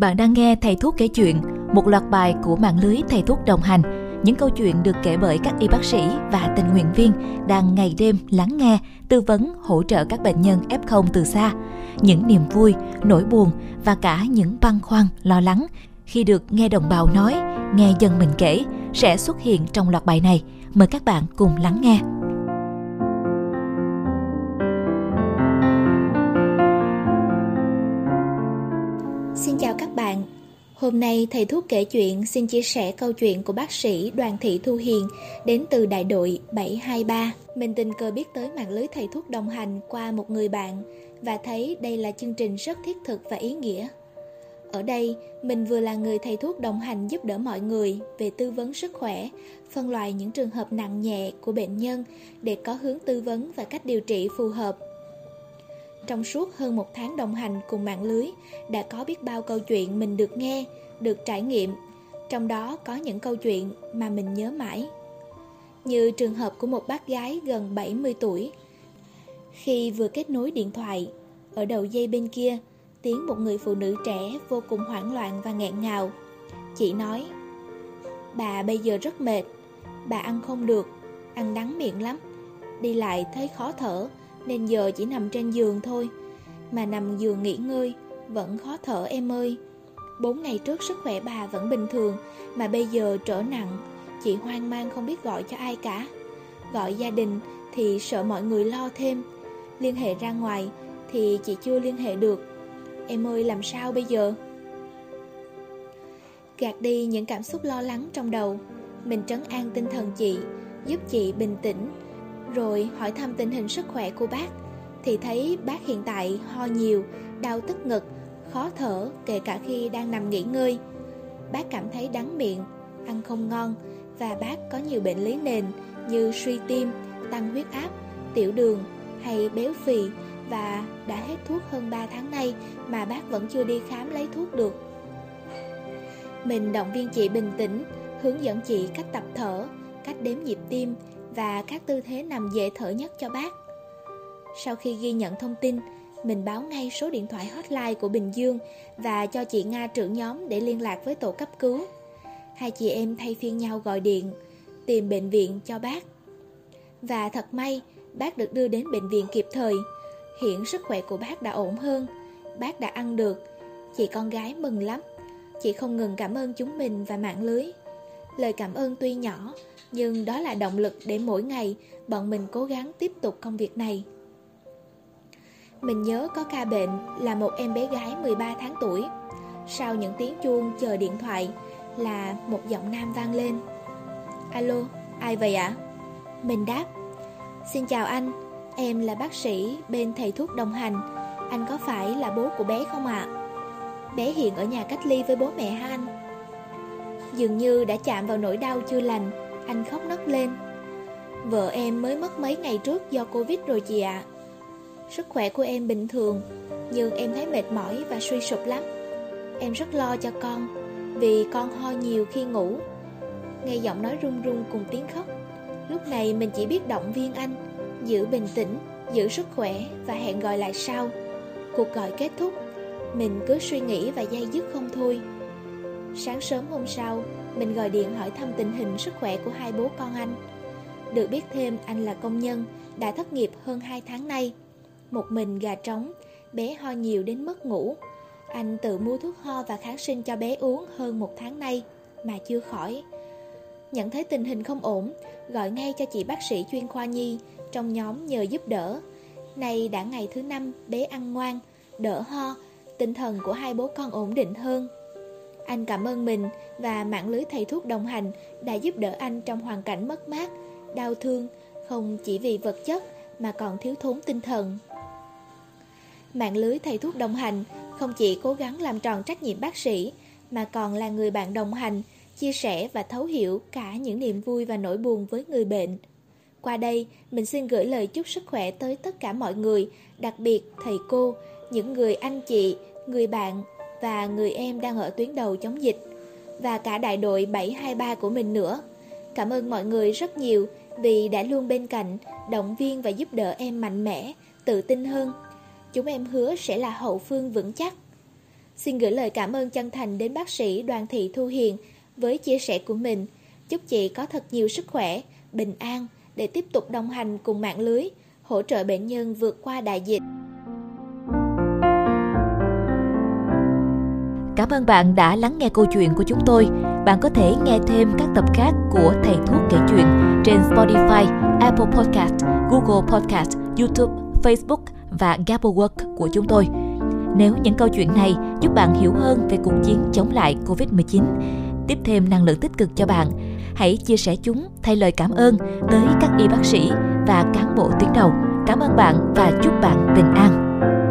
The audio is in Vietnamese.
Bạn đang nghe Thầy Thuốc kể chuyện, một loạt bài của mạng lưới Thầy Thuốc đồng hành. Những câu chuyện được kể bởi các y bác sĩ và tình nguyện viên đang ngày đêm lắng nghe, tư vấn, hỗ trợ các bệnh nhân F0 từ xa. Những niềm vui, nỗi buồn và cả những băn khoăn, lo lắng khi được nghe đồng bào nói, nghe dân mình kể sẽ xuất hiện trong loạt bài này. Mời các bạn cùng lắng nghe. Xin chào các bạn. Hôm nay thầy thuốc kể chuyện xin chia sẻ câu chuyện của bác sĩ Đoàn Thị Thu Hiền đến từ đại đội 723. Mình tình cờ biết tới mạng lưới thầy thuốc đồng hành qua một người bạn và thấy đây là chương trình rất thiết thực và ý nghĩa. Ở đây, mình vừa là người thầy thuốc đồng hành giúp đỡ mọi người về tư vấn sức khỏe, phân loại những trường hợp nặng nhẹ của bệnh nhân để có hướng tư vấn và cách điều trị phù hợp trong suốt hơn một tháng đồng hành cùng mạng lưới, đã có biết bao câu chuyện mình được nghe, được trải nghiệm. Trong đó có những câu chuyện mà mình nhớ mãi. Như trường hợp của một bác gái gần 70 tuổi. Khi vừa kết nối điện thoại, ở đầu dây bên kia, tiếng một người phụ nữ trẻ vô cùng hoảng loạn và nghẹn ngào. Chị nói, bà bây giờ rất mệt, bà ăn không được, ăn đắng miệng lắm, đi lại thấy khó thở, nên giờ chỉ nằm trên giường thôi. Mà nằm giường nghỉ ngơi, Vẫn khó thở em ơi. Bốn ngày trước sức khỏe bà vẫn bình thường, Mà bây giờ trở nặng. Chị hoang mang không biết gọi cho ai cả. Gọi gia đình thì sợ mọi người lo thêm. Liên hệ ra ngoài thì chị chưa liên hệ được. Em ơi, làm sao bây giờ? Gạt đi những cảm xúc lo lắng trong đầu. Mình trấn an tinh thần chị, Giúp chị bình tĩnh rồi hỏi thăm tình hình sức khỏe của bác Thì thấy bác hiện tại ho nhiều, đau tức ngực, khó thở kể cả khi đang nằm nghỉ ngơi. Bác cảm thấy đắng miệng, ăn không ngon Và bác có nhiều bệnh lý nền như suy tim, tăng huyết áp, tiểu đường hay béo phì Và đã hết thuốc hơn 3 tháng nay mà bác vẫn chưa đi khám lấy thuốc được. Mình động viên chị bình tĩnh, hướng dẫn chị cách tập thở, cách đếm nhịp tim và các tư thế nằm dễ thở nhất cho bác. Sau khi ghi nhận thông tin, mình báo ngay số điện thoại hotline của Bình Dương và cho chị Nga trưởng nhóm để liên lạc với tổ cấp cứu. Hai chị em thay phiên nhau gọi điện, tìm bệnh viện cho bác. Và thật may, bác được đưa đến bệnh viện kịp thời. Hiện sức khỏe của bác đã ổn hơn, bác đã ăn được. Chị con gái mừng lắm. Chị không ngừng cảm ơn chúng mình và mạng lưới. Lời cảm ơn tuy nhỏ, nhưng đó là động lực để mỗi ngày bọn mình cố gắng tiếp tục công việc này. Mình nhớ có ca bệnh là một em bé gái 13 tháng tuổi. Sau những tiếng chuông chờ điện thoại là một giọng nam vang lên. Alo, ai vậy ạ? Mình đáp. Xin chào anh, em là bác sĩ bên thầy thuốc đồng hành. Anh có phải là bố của bé không ạ? Bé hiện ở nhà cách ly với bố mẹ ha anh? Dường như đã chạm vào nỗi đau chưa lành anh khóc nấc lên. Vợ em mới mất mấy ngày trước do Covid rồi chị ạ. Sức khỏe của em bình thường Nhưng em thấy mệt mỏi và suy sụp lắm. Em rất lo cho con Vì con ho nhiều khi ngủ. Nghe giọng nói run run cùng tiếng khóc. Lúc này mình chỉ biết động viên anh Giữ bình tĩnh, giữ sức khỏe Và hẹn gọi lại sau. Cuộc gọi kết thúc Mình cứ suy nghĩ và dây dứt không thôi. Sáng sớm hôm sau mình gọi điện hỏi thăm tình hình sức khỏe của hai bố con anh. Được biết thêm anh là công nhân, đã thất nghiệp hơn 2 tháng nay. Một mình gà trống, bé ho nhiều đến mất ngủ. Anh tự mua thuốc ho và kháng sinh cho bé uống hơn một tháng nay mà chưa khỏi. Nhận thấy tình hình không ổn, gọi ngay cho chị bác sĩ chuyên khoa nhi trong nhóm nhờ giúp đỡ. Này đã ngày thứ năm bé ăn ngoan, đỡ ho, tinh thần của hai bố con ổn định hơn. Anh cảm ơn mình và mạng lưới thầy thuốc đồng hành đã giúp đỡ anh trong hoàn cảnh mất mát, đau thương, không chỉ vì vật chất mà còn thiếu thốn tinh thần. Mạng lưới thầy thuốc đồng hành không chỉ cố gắng làm tròn trách nhiệm bác sĩ, mà còn là người bạn đồng hành, chia sẻ và thấu hiểu cả những niềm vui và nỗi buồn với người bệnh. Qua đây, mình xin gửi lời chúc sức khỏe tới tất cả mọi người, đặc biệt thầy cô, những người anh chị, người bạn và người em đang ở tuyến đầu chống dịch và cả đại đội 723 của mình nữa. Cảm ơn mọi người rất nhiều vì đã luôn bên cạnh, động viên và giúp đỡ em mạnh mẽ, tự tin hơn. Chúng em hứa sẽ là hậu phương vững chắc. Xin gửi lời cảm ơn chân thành đến bác sĩ Đoàn Thị Thu Hiền với chia sẻ của mình. Chúc chị có thật nhiều sức khỏe, bình an để tiếp tục đồng hành cùng mạng lưới, hỗ trợ bệnh nhân vượt qua đại dịch. Cảm ơn bạn đã lắng nghe câu chuyện của chúng tôi. Bạn có thể nghe thêm các tập khác của Thầy Thuốc kể chuyện trên Spotify, Apple Podcast, Google Podcast, YouTube, Facebook và Gabberwork của chúng tôi. Nếu những câu chuyện này giúp bạn hiểu hơn về cuộc chiến chống lại Covid-19, tiếp thêm năng lượng tích cực cho bạn, hãy chia sẻ chúng thay lời cảm ơn tới các y bác sĩ và cán bộ tuyến đầu. Cảm ơn bạn và chúc bạn bình an.